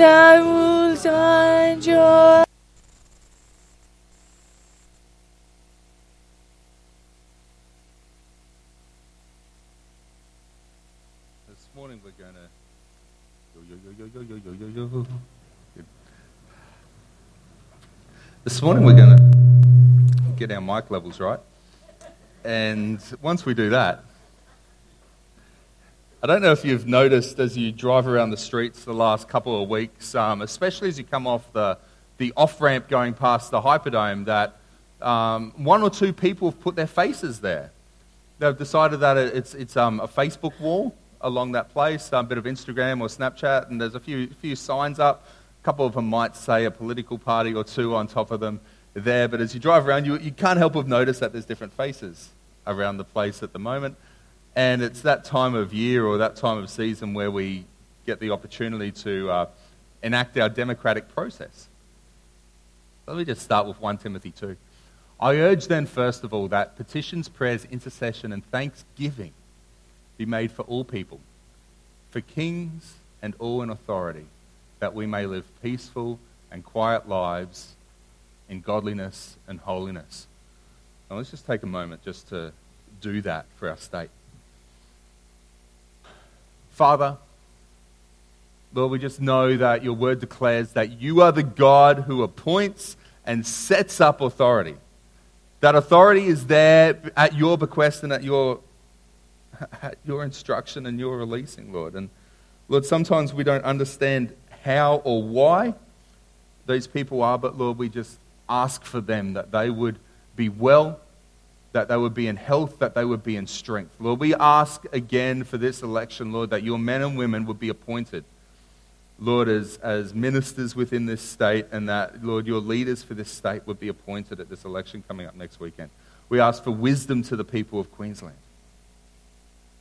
that will find This morning we're to. Yo, yo, yo, yo, yo, yo, yo, yo. This morning we're going to get our mic levels right. And once we do that, I don't know if you've noticed as you drive around the streets the last couple of weeks, um, especially as you come off the, the off ramp going past the Hyperdome, that um, one or two people have put their faces there. They've decided that it's, it's um, a Facebook wall along that place, a bit of Instagram or Snapchat, and there's a few, few signs up. A couple of them might say a political party or two on top of them there, but as you drive around, you, you can't help but notice that there's different faces around the place at the moment. And it's that time of year or that time of season where we get the opportunity to uh, enact our democratic process. Let me just start with 1 Timothy 2. I urge then, first of all, that petitions, prayers, intercession, and thanksgiving be made for all people, for kings and all in authority, that we may live peaceful and quiet lives in godliness and holiness. Now, let's just take a moment just to do that for our state. Father, Lord, we just know that your word declares that you are the God who appoints and sets up authority. That authority is there at your bequest and at your, at your instruction and your releasing, Lord. And Lord, sometimes we don't understand how or why these people are, but Lord, we just ask for them that they would be well, that they would be in health, that they would be in strength. Lord, we ask again for this election, Lord, that your men and women would be appointed, Lord, as, as ministers within this state, and that, Lord, your leaders for this state would be appointed at this election coming up next weekend. We ask for wisdom to the people of Queensland.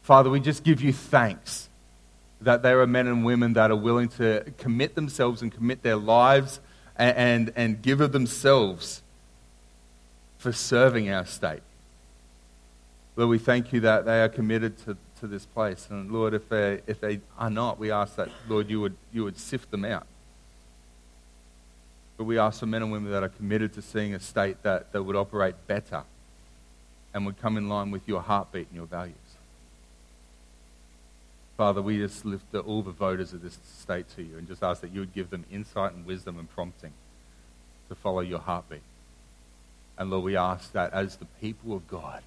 Father, we just give you thanks that there are men and women that are willing to commit themselves and commit their lives and, and, and give of themselves for serving our state. Lord, we thank you that they are committed to, to this place. And Lord, if they, if they are not, we ask that, Lord, you would, you would sift them out. But we ask for men and women that are committed to seeing a state that, that would operate better and would come in line with your heartbeat and your values. Father, we just lift the, all the voters of this state to you and just ask that you would give them insight and wisdom and prompting to follow your heartbeat. And Lord, we ask that as the people of God,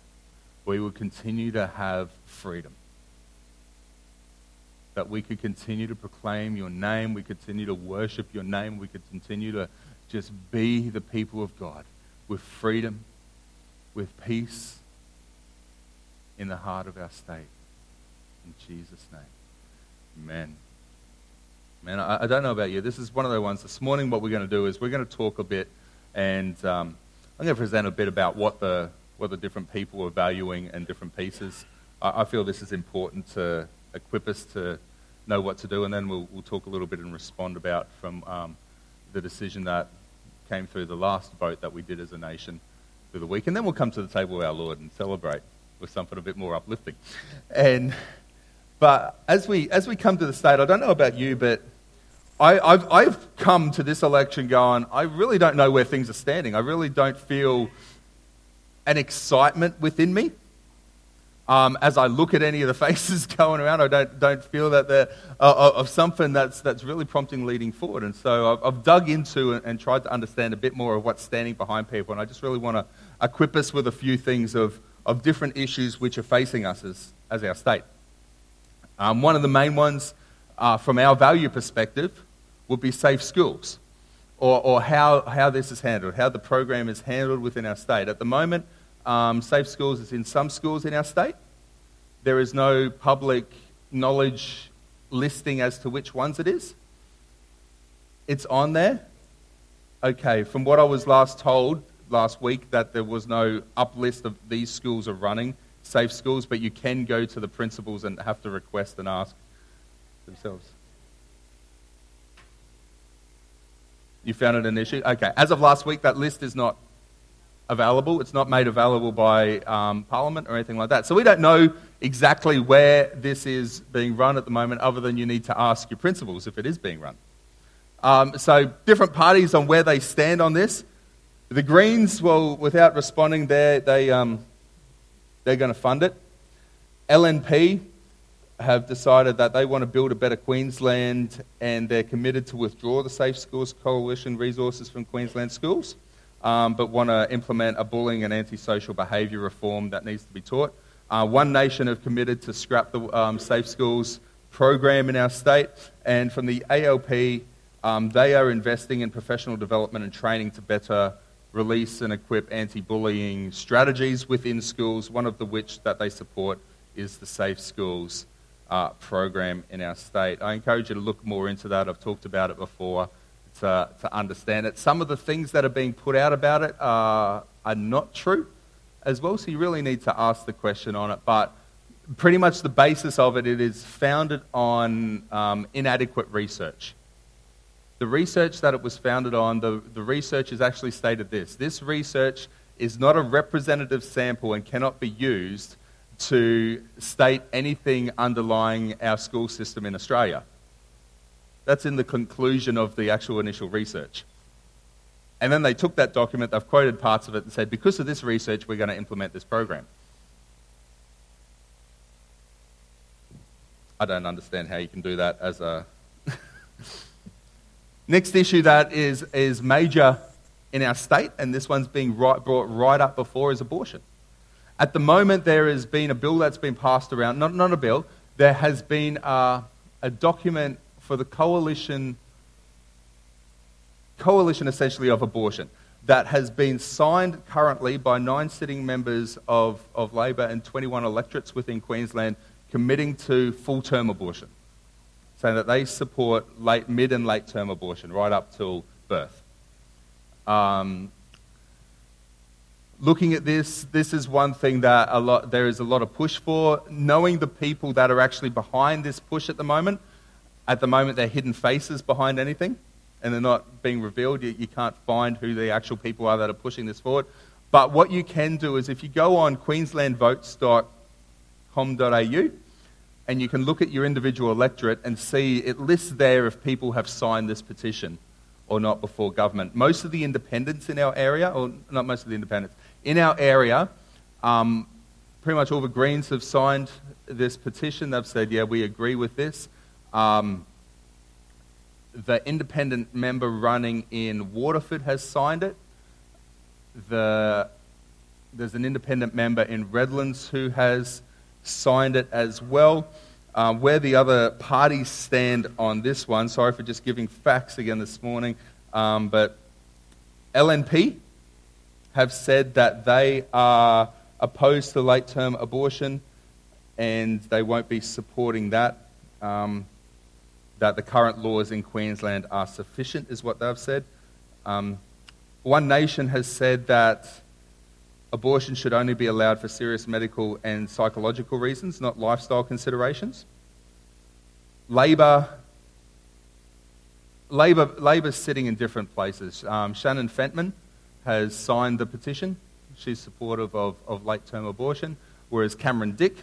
we would continue to have freedom. That we could continue to proclaim your name, we continue to worship your name, we could continue to just be the people of God with freedom, with peace in the heart of our state. In Jesus' name. Amen. Man, I, I don't know about you. This is one of the ones. This morning, what we're going to do is we're going to talk a bit, and um, I'm going to present a bit about what the what the different people are valuing and different pieces. I, I feel this is important to equip us to know what to do, and then we'll, we'll talk a little bit and respond about from um, the decision that came through the last vote that we did as a nation through the week, and then we'll come to the table of our Lord and celebrate with something a bit more uplifting. And but as we as we come to the state, I don't know about you, but I, I've, I've come to this election going, I really don't know where things are standing. I really don't feel an excitement within me. Um, as I look at any of the faces going around, I don't, don't feel that they're uh, of something that's, that's really prompting leading forward. And so I've, I've dug into and, and, tried to understand a bit more of what's standing behind people. And I just really want to equip us with a few things of, of different issues which are facing us as, as our state. Um, one of the main ones, uh, from our value perspective, would be safe schools or, or how, how this is handled, how the program is handled within our state. At the moment, um, Safe Schools is in some schools in our state. There is no public knowledge listing as to which ones it is. It's on there. Okay, from what I was last told last week, that there was no up list of these schools are running safe schools, but you can go to the principals and have to request and ask themselves. You found it an issue? Okay. As of last week, that list is not available. It's not made available by um, Parliament or anything like that. So we don't know exactly where this is being run at the moment, other than you need to ask your principals if it is being run. Um, so, different parties on where they stand on this. The Greens, well, without responding, they're, they, um, they're going to fund it. LNP have decided that they want to build a better Queensland and they're committed to withdraw the Safe Schools Coalition resources from Queensland schools, um, but want to implement a bullying and antisocial behaviour reform that needs to be taught. Uh, One Nation have committed to scrap the um, Safe Schools program in our state, and from the ALP, um, they are investing in professional development and training to better release and equip anti-bullying strategies within schools, one of the which that they support is the Safe Schools uh, program in our state. I encourage you to look more into that. I've talked about it before to, to understand it. Some of the things that are being put out about it are, are not true as well, so you really need to ask the question on it. But pretty much the basis of it, it is founded on um, inadequate research the research that it was founded on, the, the research has actually stated this. This research is not a representative sample and cannot be used to state anything underlying our school system in Australia. That's in the conclusion of the actual initial research. And then they took that document, they've quoted parts of it, and said, because of this research, we're going to implement this program. I don't understand how you can do that as a. Next issue that is, is major in our state, and this one's being right, brought right up before, is abortion. At the moment, there has been a bill that's been passed around, not, not a bill, there has been a, a document for the coalition, coalition essentially of abortion, that has been signed currently by nine sitting members of, of Labor and 21 electorates within Queensland committing to full term abortion saying that they support late, mid and late term abortion right up till birth. Um, looking at this, this is one thing that a lot, there is a lot of push for. Knowing the people that are actually behind this push at the moment, at the moment they're hidden faces behind anything and they're not being revealed. You, you can't find who the actual people are that are pushing this forward. But what you can do is if you go on queenslandvotes.com.au, and you can look at your individual electorate and see it lists there if people have signed this petition or not before government. Most of the independents in our area, or not most of the independents, in our area, um, pretty much all the Greens have signed this petition. They've said, yeah, we agree with this. Um, the independent member running in Waterford has signed it. The, there's an independent member in Redlands who has signed it as well. Uh, where the other parties stand on this one, sorry for just giving facts again this morning, um, but LNP have said that they are opposed to late term abortion and they won't be supporting that. Um, that the current laws in Queensland are sufficient, is what they've said. Um, One Nation has said that abortion should only be allowed for serious medical and psychological reasons, not lifestyle considerations. Labor, Labor, Labor's sitting in different places. Um, Shannon Fentiman has signed the petition. She's supportive of, of late term abortion, whereas Cameron Dick,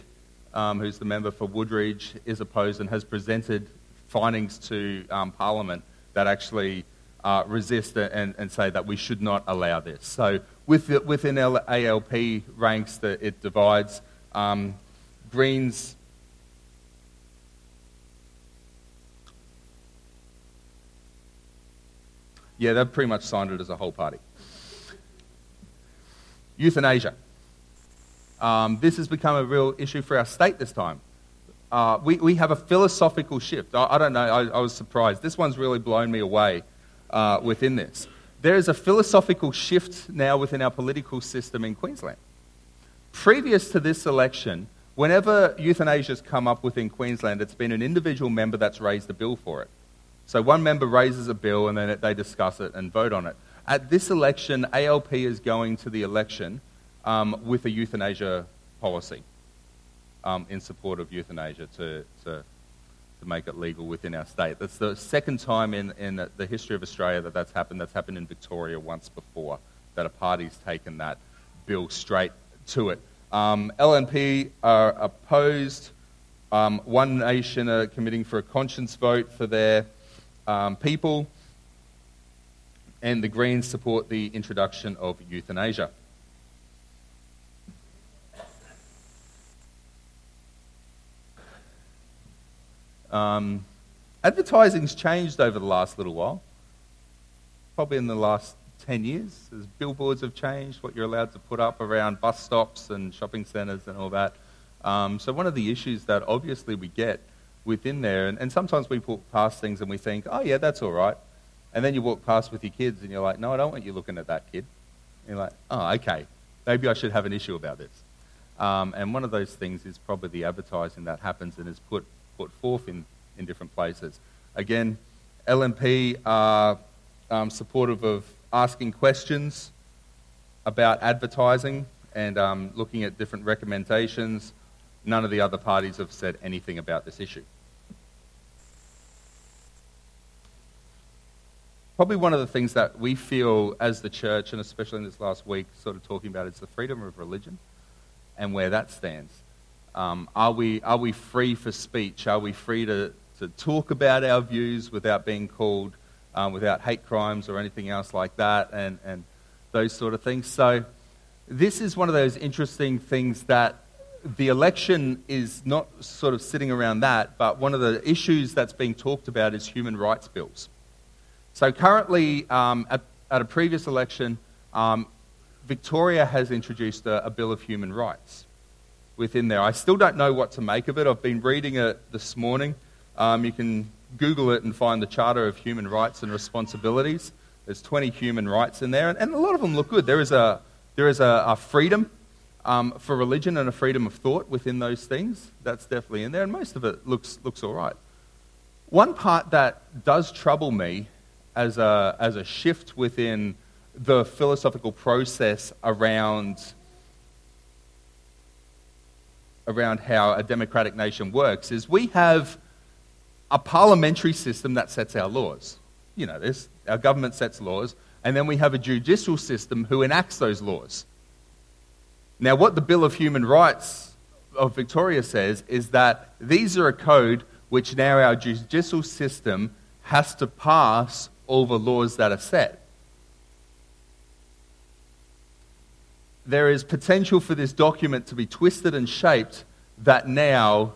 um, who's the member for Woodridge, is opposed and has presented findings to um, Parliament that actually uh, resist and, and say that we should not allow this. So within ALP ranks that it divides. Um, Greens Yeah, they've pretty much signed it as a whole party. Euthanasia. Um, this has become a real issue for our state this time. Uh, we, we have a philosophical shift. I, I don't know, I, I, was surprised. This one's really blown me away uh, within this there is a philosophical shift now within our political system in Queensland. Previous to this election, whenever euthanasia has come up within Queensland, it's been an individual member that's raised a bill for it. So one member raises a bill and then they discuss it and vote on it. At this election, ALP is going to the election um, with a euthanasia policy um, in support of euthanasia to, to to make it legal within our state. That's the second time in, in the history of Australia that that's happened. That's happened in Victoria once before, that a party's taken that bill straight to it. Um, LNP are opposed. Um, One Nation are committing for a conscience vote for their um, people. And the Greens support the introduction of euthanasia. Um, advertising's changed over the last little while, probably in the last 10 years. As billboards have changed, what you're allowed to put up around bus stops and shopping centres and all that. Um, so, one of the issues that obviously we get within there, and, and sometimes we put past things and we think, oh, yeah, that's all right. And then you walk past with your kids and you're like, no, I don't want you looking at that kid. And you're like, oh, okay, maybe I should have an issue about this. Um, and one of those things is probably the advertising that happens and is put, put forth in, in different places. Again, LNP are um, supportive of asking questions about advertising and um, looking at different recommendations. None of the other parties have said anything about this issue. Probably one of the things that we feel as the church, and especially in this last week, sort of talking about, is the freedom of religion and where that stands. Um, are, we, are we free for speech? Are we free to, to talk about our views without being called um, without hate crimes or anything else like that, and, and those sort of things. So, this is one of those interesting things that the election is not sort of sitting around that, but one of the issues that's being talked about is human rights bills. So, currently, um, at, at, a previous election, um, Victoria has introduced a, a Bill of Human Rights within there. I still don't know what to make of it. I've been reading it this morning. Um, you can Google it and find the Charter of Human Rights and Responsibilities. There's 20 human rights in there, and, and a lot of them look good. There is a, there is a, a freedom um, for religion and a freedom of thought within those things. That's definitely in there, and most of it looks, looks all right. One part that does trouble me as a, as a shift within the philosophical process around, around how a democratic nation works is we have a parliamentary system that sets our laws. You know this. Our government sets laws, and then we have a judicial system who enacts those laws. Now, what the Bill of Human Rights of Victoria says is that these are a code which now our judicial system has to pass the laws that are set. There is potential for this document to be twisted and shaped that now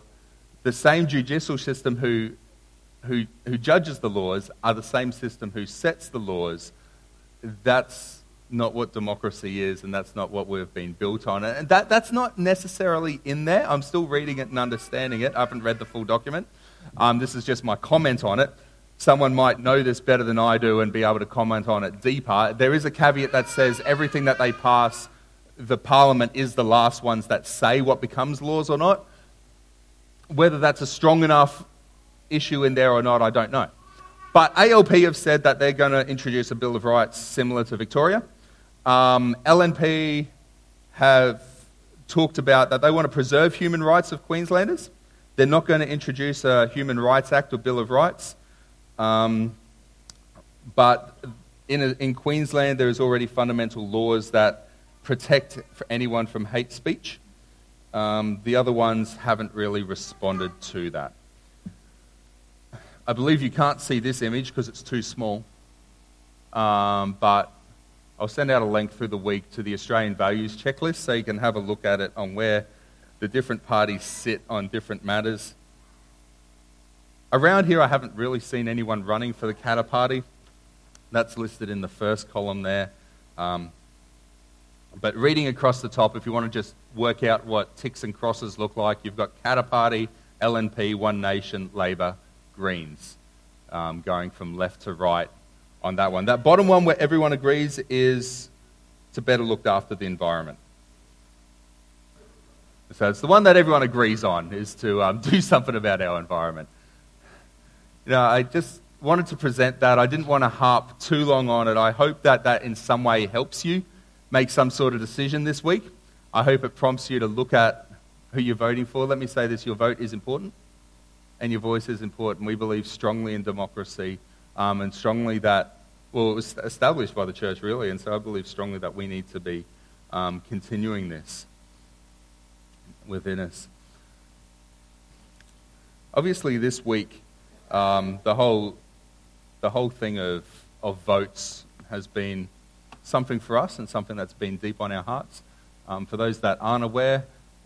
the same judicial system who who, who judges the laws are the same system who sets the laws. That's not what democracy is, and that's not what we've been built on. And that, that's not necessarily in there. I'm still reading it and understanding it. I haven't read the full document. Um, this is just my comment on it. Someone might know this better than I do and be able to comment on it deeper. There is a caveat that says everything that they pass, the parliament is the last ones that say what becomes laws or not. Whether that's a strong enough issue in there or not, I don't know. But ALP have said that they're going to introduce a Bill of Rights similar to Victoria. Um, LNP have talked about that they want to preserve human rights of Queenslanders. They're not going to introduce a Human Rights Act or Bill of Rights. Um, but in, a, in Queensland, there is already fundamental laws that protect anyone from hate speech. Um, the other ones haven't really responded to that. I believe you can't see this image because it's too small. Um, but I'll send out a link through the week to the Australian Values Checklist so you can have a look at it on where the different parties sit on different matters. Around here, I haven't really seen anyone running for the Katter Party. That's listed in the first column there. Um, but reading across the top, if you want to just work out what ticks and crosses look like, you've got Katter Party, LNP, One Nation, Labor, Greens, um, going from left to right on that one. That bottom one, where everyone agrees, is to better look after the environment. So it's the one that everyone agrees on, is to um, do something about our environment. You know, I just wanted to present that. I didn't want to harp too long on it. I hope that that in some way helps you make some sort of decision this week. I hope it prompts you to look at who you're voting for. Let me say this your vote is important and your voice is important. We believe strongly in democracy um, and strongly that, well, it was established by the church, really, and so I believe strongly that we need to be um, continuing this within us. Obviously, this week, um, the, whole, the whole thing of, of votes has been something for us and something that's been deep on our hearts. Um, for those that aren't aware,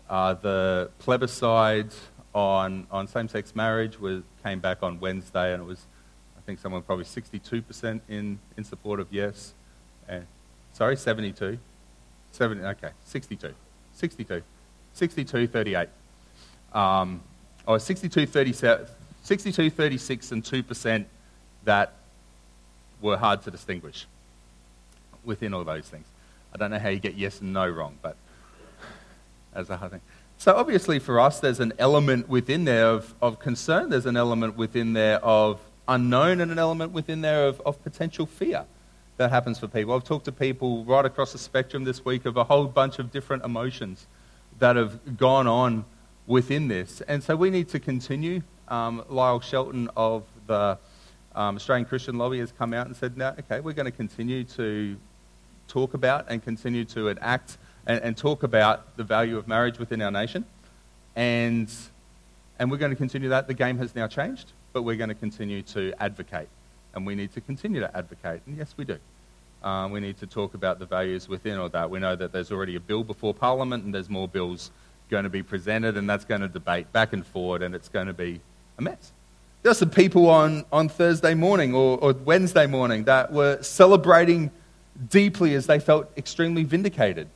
uh, the plebiscite on, on same sex marriage was, came back on Wednesday, and it was, I think, someone probably 62% in, in support of yes. And, sorry, 72? 70, okay, 62. 62. 62, 38. Um, oh, 62, 37, 62, 36, and 2% that were hard to distinguish within all those things. I don't know how you get yes and no wrong, but as a hard thing. So obviously for us, there's an element within there of, of concern. There's an element within there of unknown and an element within there of, of potential fear that happens for people. I've talked to people right across the spectrum this week of a whole bunch of different emotions that have gone on within this. And so we need to continue. Um, Lyle Shelton of the um, Australian Christian Lobby has come out and said, no, okay, we're going to continue to talk about and continue to enact and, and talk about the value of marriage within our nation. And, and we're going to continue that. The game has now changed, but we're going to continue to advocate. And we need to continue to advocate. And yes, we do. Um, we need to talk about the values within all that. We know that there's already a bill before Parliament, and there's more bills going to be presented, and that's going to debate back and forward, and it's going to be a mess. There are some people on, on Thursday morning or, or Wednesday morning that were celebrating deeply as they felt extremely vindicated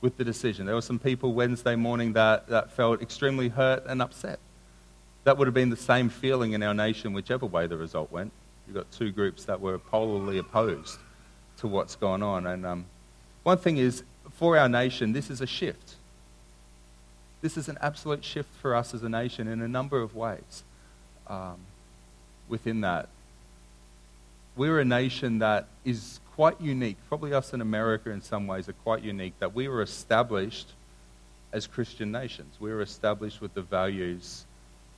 with the decision. There were some people Wednesday morning that, that felt extremely hurt and upset. That would have been the same feeling in our nation, whichever way the result went. You've got two groups that were polarly opposed to what's gone on. And um, one thing is, for our nation, this is a shift. This is an absolute shift for us as a nation in a number of ways. Um, within that, we're a nation that is quite unique. Probably us in America in some ways are quite unique that we were established as Christian nations. We were established with the values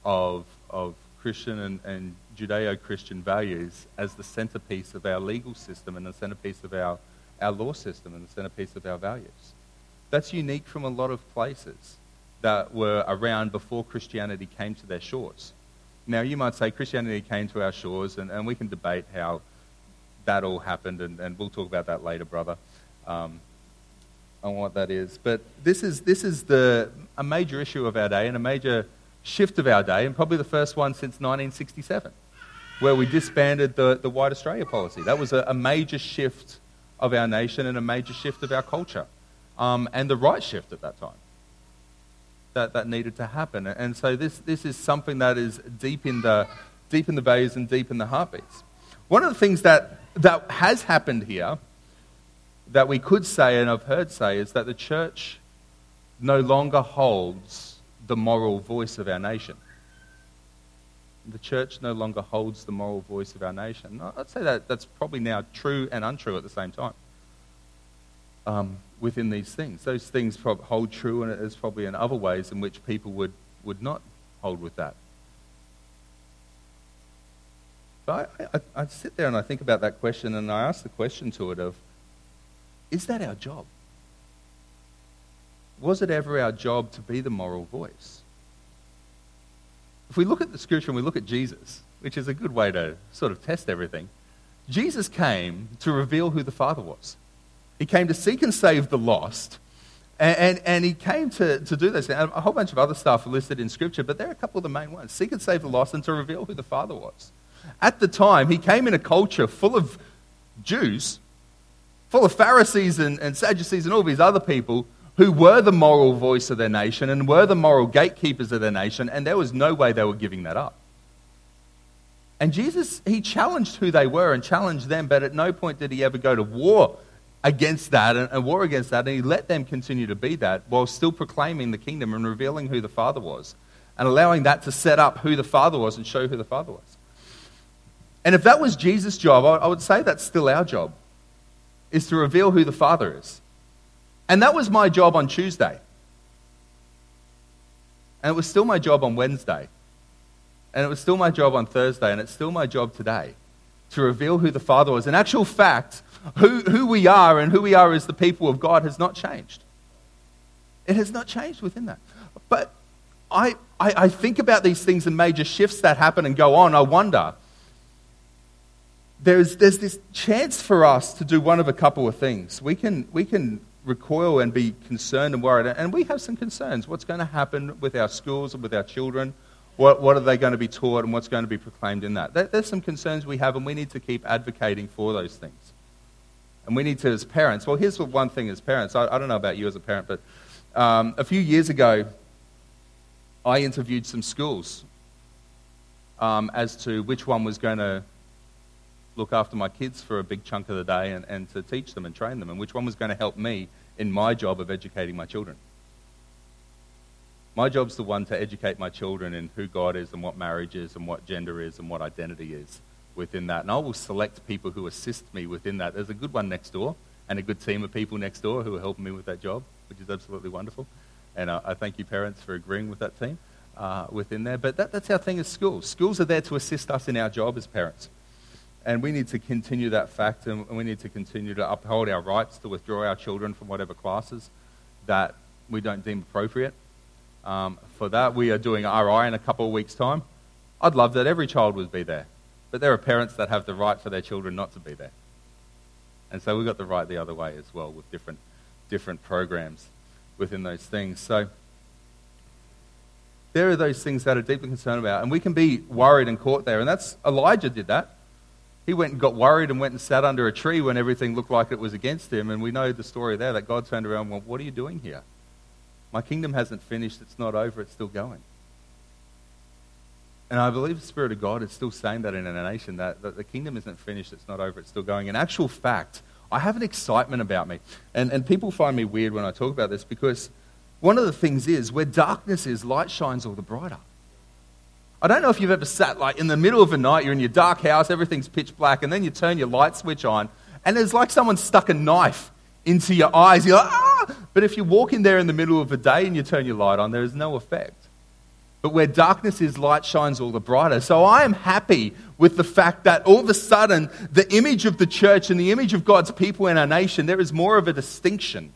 of, of Christian and, and Judeo Christian values as the centerpiece of our legal system and the centerpiece of our, our law system and the centerpiece of our values. That's unique from a lot of places that were around before Christianity came to their shores. Now, you might say Christianity came to our shores, and, and we can debate how that all happened, and, and we'll talk about that later, brother, um, on what that is. But this is, this is the, a major issue of our day and a major shift of our day, and probably the first one since 1967, where we disbanded the, the White Australia policy. That was a, a major shift of our nation and a major shift of our culture, um, and the right shift at that time. That, that needed to happen. And so this, this is something that is deep in, the, deep in the values and deep in the heartbeats. One of the things that that has happened here that we could say, and I've heard say, is that the church no longer holds the moral voice of our nation. The church no longer holds the moral voice of our nation. I'd say that that's probably now true and untrue at the same time um, within these things. Those things hold true, and there's probably in other ways in which people would, would not hold with that. But I, I, I sit there and I think about that question and I ask the question to it of, is that our job? Was it ever our job to be the moral voice? If we look at the scripture and we look at Jesus, which is a good way to sort of test everything, Jesus came to reveal who the Father was. He came to seek and save the lost. And, and, and, he came to, to do this. And a whole bunch of other stuff listed in Scripture, but there are a couple of the main ones seek and save the lost and to reveal who the Father was. At the time, he came in a culture full of Jews, full of Pharisees and, and Sadducees and all these other people who were the moral voice of their nation and were the moral gatekeepers of their nation, and there was no way they were giving that up. And Jesus, he challenged who they were and challenged them, but at no point did he ever go to war against that and, and war against that, and he let them continue to be that while still proclaiming the kingdom and revealing who the Father was and allowing that to set up who the Father was and show who the Father was. And if that was Jesus' job, I would say that's still our job, is to reveal who the Father is. And that was my job on Tuesday. And it was still my job on Wednesday. And it was still my job on Thursday. And it's still my job today to reveal who the Father was. In actual fact, who, who we are and who we are as the people of God has not changed. It has not changed within that. But I, I, I think about these things and major shifts that happen and go on. I wonder there's, there's this chance for us to do one of a couple of things. We can, we can recoil and be concerned and worried, and we have some concerns. What's going to happen with our schools and with our children? What, what are they going to be taught and what's going to be proclaimed in that? There, There's some concerns we have, and we need to keep advocating for those things. And we need to, as parents, well, here's one thing as parents. I, I don't know about you as a parent, but um, a few years ago, I interviewed some schools um, as to which one was going to look after my kids for a big chunk of the day and, and to teach them and train them, and which one was going to help me in my job of educating my children. My job's the one to educate my children in who God is and what marriage is and what gender is and what identity is within that. And I will select people who assist me within that. There's a good one next door and a good team of people next door who are helping me with that job, which is absolutely wonderful. And uh, I thank you, parents, for agreeing with that team uh, within there. But that, that's our thing as schools. Schools are there to assist us in our job as parents. And we need to continue that fact, and we need to continue to uphold our rights to withdraw our children from whatever classes that we don't deem appropriate. Um, for that, we are doing RI in a couple of weeks' time. I'd love that every child would be there. But there are parents that have the right for their children not to be there. And so we've got the right the other way as well with different, different programs within those things. So there are those things that are deeply concerned about. And we can be worried and caught there. And that's Elijah did that. He went and got worried and went and sat under a tree when everything looked like it was against him. And we know the story there that God turned around and went, What are you doing here? My kingdom hasn't finished. It's not over. It's still going. And I believe the Spirit of God is still saying that in our nation that, that the kingdom isn't finished. It's not over. It's still going. In actual fact, I have an excitement about me. And, and people find me weird when I talk about this because one of the things is where darkness is, light shines all the brighter. I don't know if you've ever sat like in the middle of the night, you're in your dark house, everything's pitch black, and then you turn your light switch on, and it's like someone stuck a knife into your eyes. You're like, ah! But if you walk in there in the middle of the day and you turn your light on, there is no effect. But where darkness is, light shines all the brighter. So I am happy with the fact that all of a sudden, the image of the church and the image of God's people in our nation, there is more of a distinction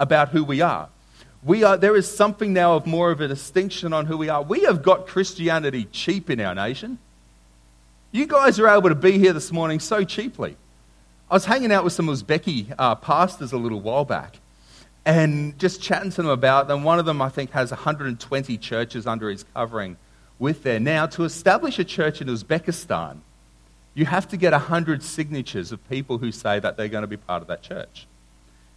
about who we are. We are, there is something now of more of a distinction on who we are. We have got Christianity cheap in our nation. You guys are able to be here this morning so cheaply. I was hanging out with some Uzbeki uh, pastors a little while back and just chatting to them about them. One of them, I think, has 120 churches under his covering with there. Now, to establish a church in Uzbekistan, you have to get 100 signatures of people who say that they're going to be part of that church.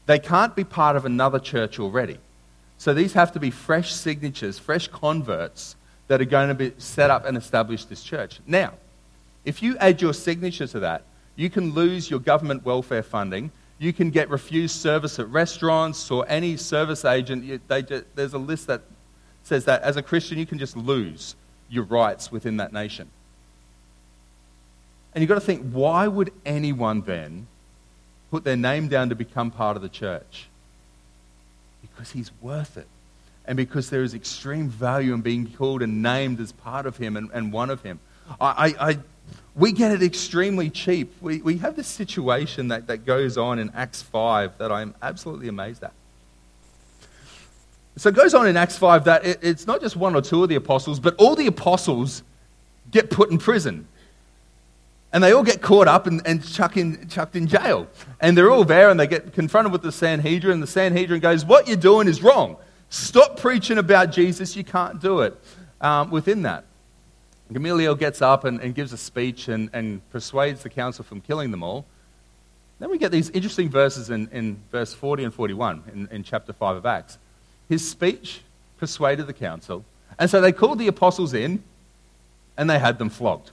They can't be part of another church already. So these have to be fresh signatures, fresh converts that are going to be set up and establish this church. Now, if you add your signature to that, you can lose your government welfare funding. You can get refused service at restaurants or any service agent. They just, there's a list that says that as a Christian, you can just lose your rights within that nation. And you've got to think why would anyone then put their name down to become part of the church? Because he's worth it. And because there is extreme value in being called and named as part of him and, and one of him. I, I, I, we get it extremely cheap. We, we have this situation that, that goes on in Acts 5 that I'm absolutely amazed at. So it goes on in Acts 5 that it, it's not just one or two of the apostles, but all the apostles get put in prison. And they all get caught up and, and chuck in, chucked in jail. And they're all there and they get confronted with the Sanhedrin. And the Sanhedrin goes, What you're doing is wrong. Stop preaching about Jesus. You can't do it um, within that. Gamaliel gets up and, and gives a speech and, and, persuades the council from killing them all. Then we get these interesting verses in, in verse 40 and 41 in, in chapter 5 of Acts. His speech persuaded the council. And so they called the apostles in and they had them flogged.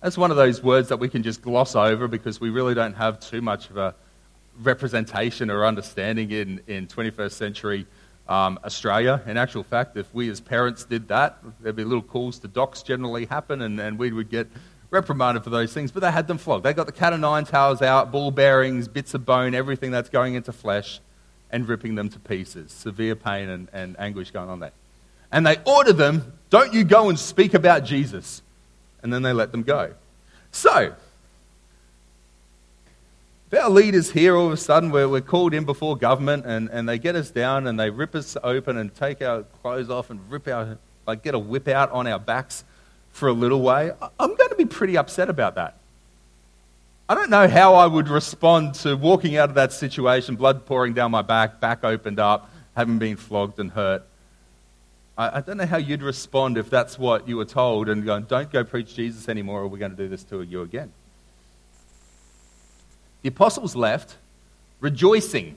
That's one of those words that we can just gloss over because we really don't have too much of a representation or understanding in, in 21st century um, Australia. In actual fact, if we as parents did that, there'd be little calls to docs generally happen and, and we would get reprimanded for those things. But they had them flogged. They got the cat o' nine tails out, ball bearings, bits of bone, everything that's going into flesh and ripping them to pieces. Severe pain and, and anguish going on there. And they order them, don't you go and speak about Jesus and then they let them go. So, if our leaders here all of a sudden we're, we're called in before government and, and they get us down and they rip us open and take our clothes off and rip our, like get a whip out on our backs for a little way, I'm going to be pretty upset about that. I don't know how I would respond to walking out of that situation, blood pouring down my back, back opened up, having been flogged and hurt. I, I don't know how you'd respond if that's what you were told and going, don't go preach Jesus anymore or we're going to do this to you again. The apostles left rejoicing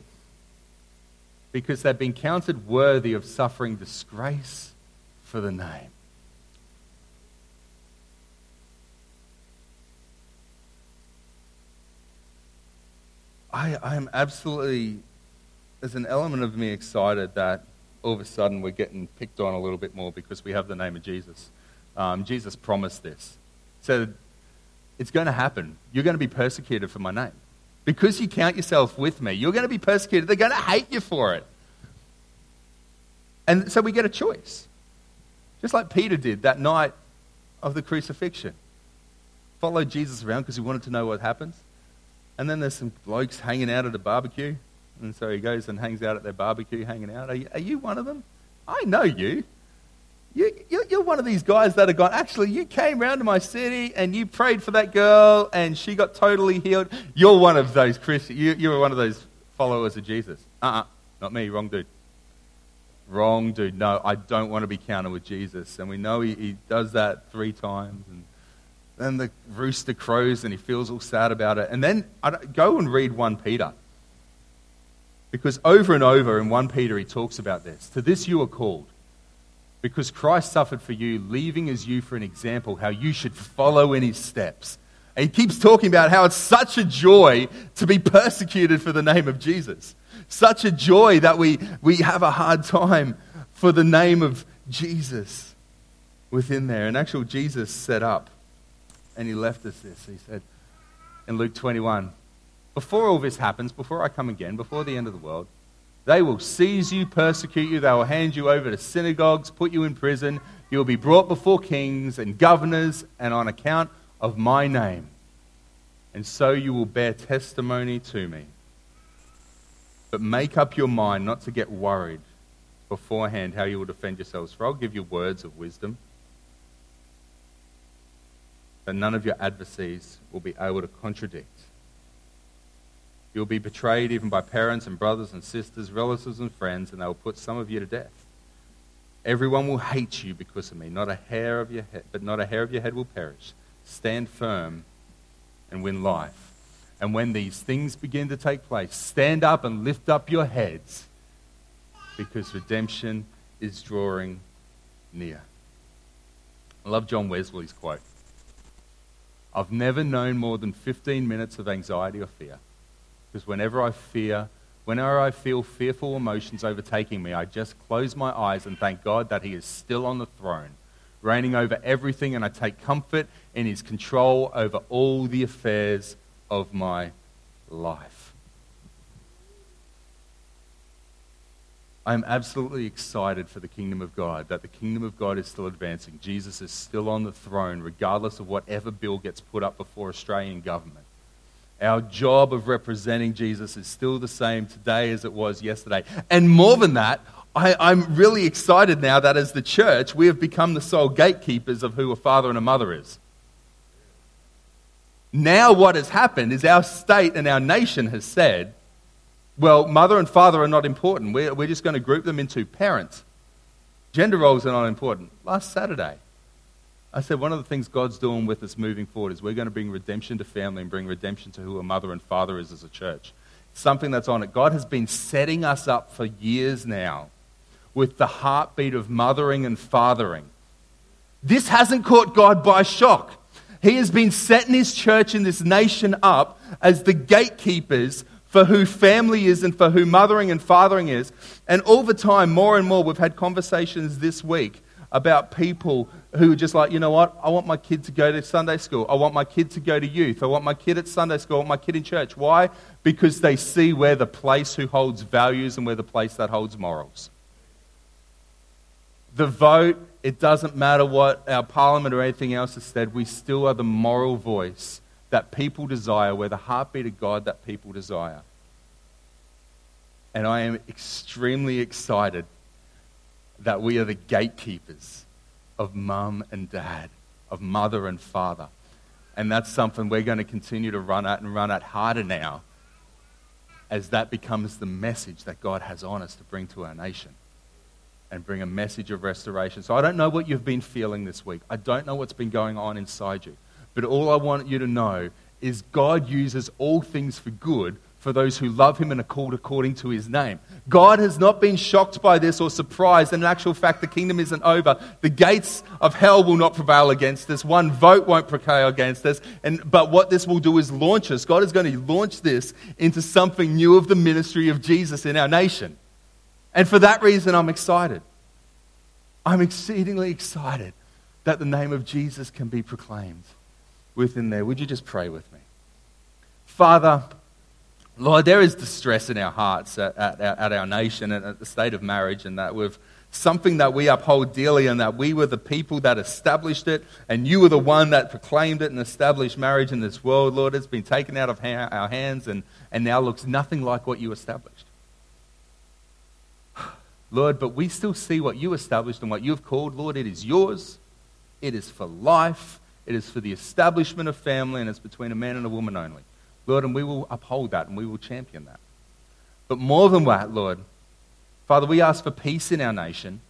because they'd been counted worthy of suffering disgrace for the name. I, I am absolutely, there's an element of me excited that all of a sudden we're getting picked on a little bit more because we have the name of Jesus. Um, Jesus promised this. So it's going to happen. You're going to be persecuted for my name. Because you count yourself with me, you're going to be persecuted. They're going to hate you for it. And so we get a choice. Just like Peter did that night of the crucifixion. Followed Jesus around because he wanted to know what happens. And then there's some blokes hanging out at a barbecue. And so he goes and hangs out at their barbecue, hanging out. Are you, are you one of them? I know you. You you're, you're one of these guys that have gone, actually, you came round to my city and you prayed for that girl and she got totally healed. You're one of those Christians. You, you're one of those followers of Jesus. Uh uh-uh, uh not me. Wrong dude. Wrong dude. No, I don't want to be counted with Jesus. And we know he, he does that three times. And then the rooster crows and he feels all sad about it. And then go and read 1 Peter. Because over and over in 1 Peter he talks about this. To this you are called. Because Christ suffered for you, leaving as you for an example how you should follow in his steps. And he keeps talking about how it's such a joy to be persecuted for the name of Jesus. Such a joy that we, we have a hard time for the name of Jesus within there. And actual Jesus set up and he left us this. He said in Luke 21 Before all this happens, before I come again, before the end of the world, they will seize you, persecute you, they will hand you over to synagogues, put you in prison. You will be brought before kings and governors, and on account of my name. And so you will bear testimony to me. But make up your mind not to get worried beforehand how you will defend yourselves, for I'll give you words of wisdom that none of your adversaries will be able to contradict. You'll be betrayed even by parents and brothers and sisters, relatives and friends, and they will put some of you to death. Everyone will hate you because of me. Not a hair of your head, but not a hair of your head will perish. Stand firm and win life. And when these things begin to take place, stand up and lift up your heads because redemption is drawing near. I love John Wesley's quote. I've never known more than 15 minutes of anxiety or fear. Because whenever I fear, whenever I feel fearful emotions overtaking me, I just close my eyes and thank God that He is still on the throne, reigning over everything, and I take comfort in His control over all the affairs of my life. I'm absolutely excited for the kingdom of God, that the kingdom of God is still advancing. Jesus is still on the throne, regardless of whatever bill gets put up before Australian government. Our job of representing Jesus is still the same today as it was yesterday. And more than that, I, am really excited now that as the church, we have become the sole gatekeepers of who a father and a mother is. Now, what has happened is our state and our nation has said, well, mother and father are not important. We're, we're just going to group them into parents. Gender roles are not important. Last Saturday, I said one of the things God's doing with us moving forward is we're going to bring redemption to family and bring redemption to who a mother and father is as a church. Something that's on it. God has been setting us up for years now with the heartbeat of mothering and fathering. This hasn't caught God by shock. He has been setting his church and this nation up as the gatekeepers for who family is and for who mothering and fathering is. And all the time, more and more, we've had conversations this week about people who are just like, you know what, I want my kid to go to Sunday school. I want my kid to go to youth. I want my kid at Sunday school. I want my kid in church. Why? Because they see where the place who holds values and where the place that holds morals. The vote, it doesn't matter what our parliament or anything else has said, we still are the moral voice that people desire. We're the heartbeat of God that people desire. And I am extremely excited that we are the gatekeepers of mum and dad, of mother and father. And that's something we're going to continue to run at and run at harder now as that becomes the message that God has on us to bring to our nation and bring a message of restoration. So I don't know what you've been feeling this week. I don't know what's been going on inside you. But all I want you to know is God uses all things for good for those who love him and are called according to his name. God has not been shocked by this or surprised. In actual fact, the kingdom isn't over. The gates of hell will not prevail against us. One vote won't prevail against us. And, but what this will do is launch us. God is going to launch this into something new of the ministry of Jesus in our nation. And for that reason, I'm excited. I'm exceedingly excited that the name of Jesus can be proclaimed within there. Would you just pray with me? Father, Lord, there is distress in our hearts uh, at, at, at, our nation and at the state of marriage, and that with something that we uphold dearly, and that we were the people that established it, and you were the one that proclaimed it and established marriage in this world, Lord, it's been taken out of ha- our hands and, and now looks nothing like what you established. Lord, but we still see what you established and what you have called. Lord, it is yours, it is for life, it is for the establishment of family, and it's between a man and a woman only. Lord, and we will uphold that and we will champion that. But more than that, Lord, Father, we ask for peace in our nation.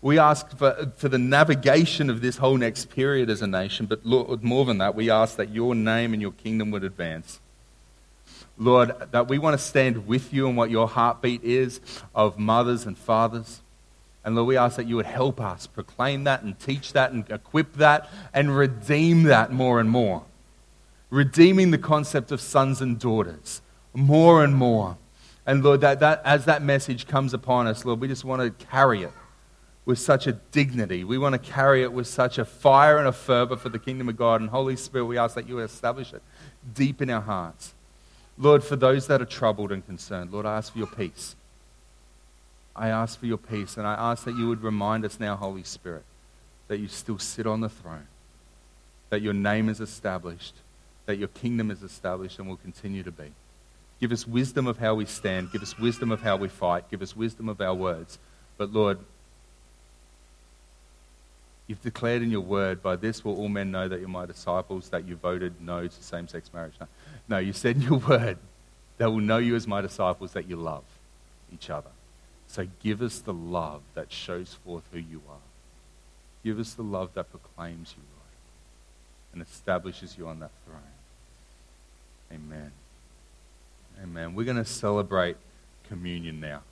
We ask for, for the navigation of this whole next period as a nation. But Lord, more than that, we ask that your name and your kingdom would advance. Lord, that we want to stand with you in what your heartbeat is of mothers and fathers. And Lord, we ask that you would help us proclaim that and teach that and equip that and redeem that more and more redeeming the concept of sons and daughters more and more. And Lord, that, that, as that message comes upon us, Lord, we just want to carry it with such a dignity. We want to carry it with such a fire and a fervor for the kingdom of God. And Holy Spirit, we ask that you establish it deep in our hearts. Lord, for those that are troubled and concerned, Lord, I ask for your peace. I ask for your peace, and I ask that you would remind us now, Holy Spirit, that you still sit on the throne, that your name is established, that your kingdom is established and will continue to be. Give us wisdom of how we stand. Give us wisdom of how we fight. Give us wisdom of our words. But Lord, you've declared in your word, by this will all men know that you're my disciples, that you voted no to same sex marriage. No. you said in your word, they will know you as my disciples, that you love each other. So give us the love that shows forth who you are. Give us the love that proclaims you, Lord, and establishes you on that throne. Amen. Amen. We're going to celebrate communion now.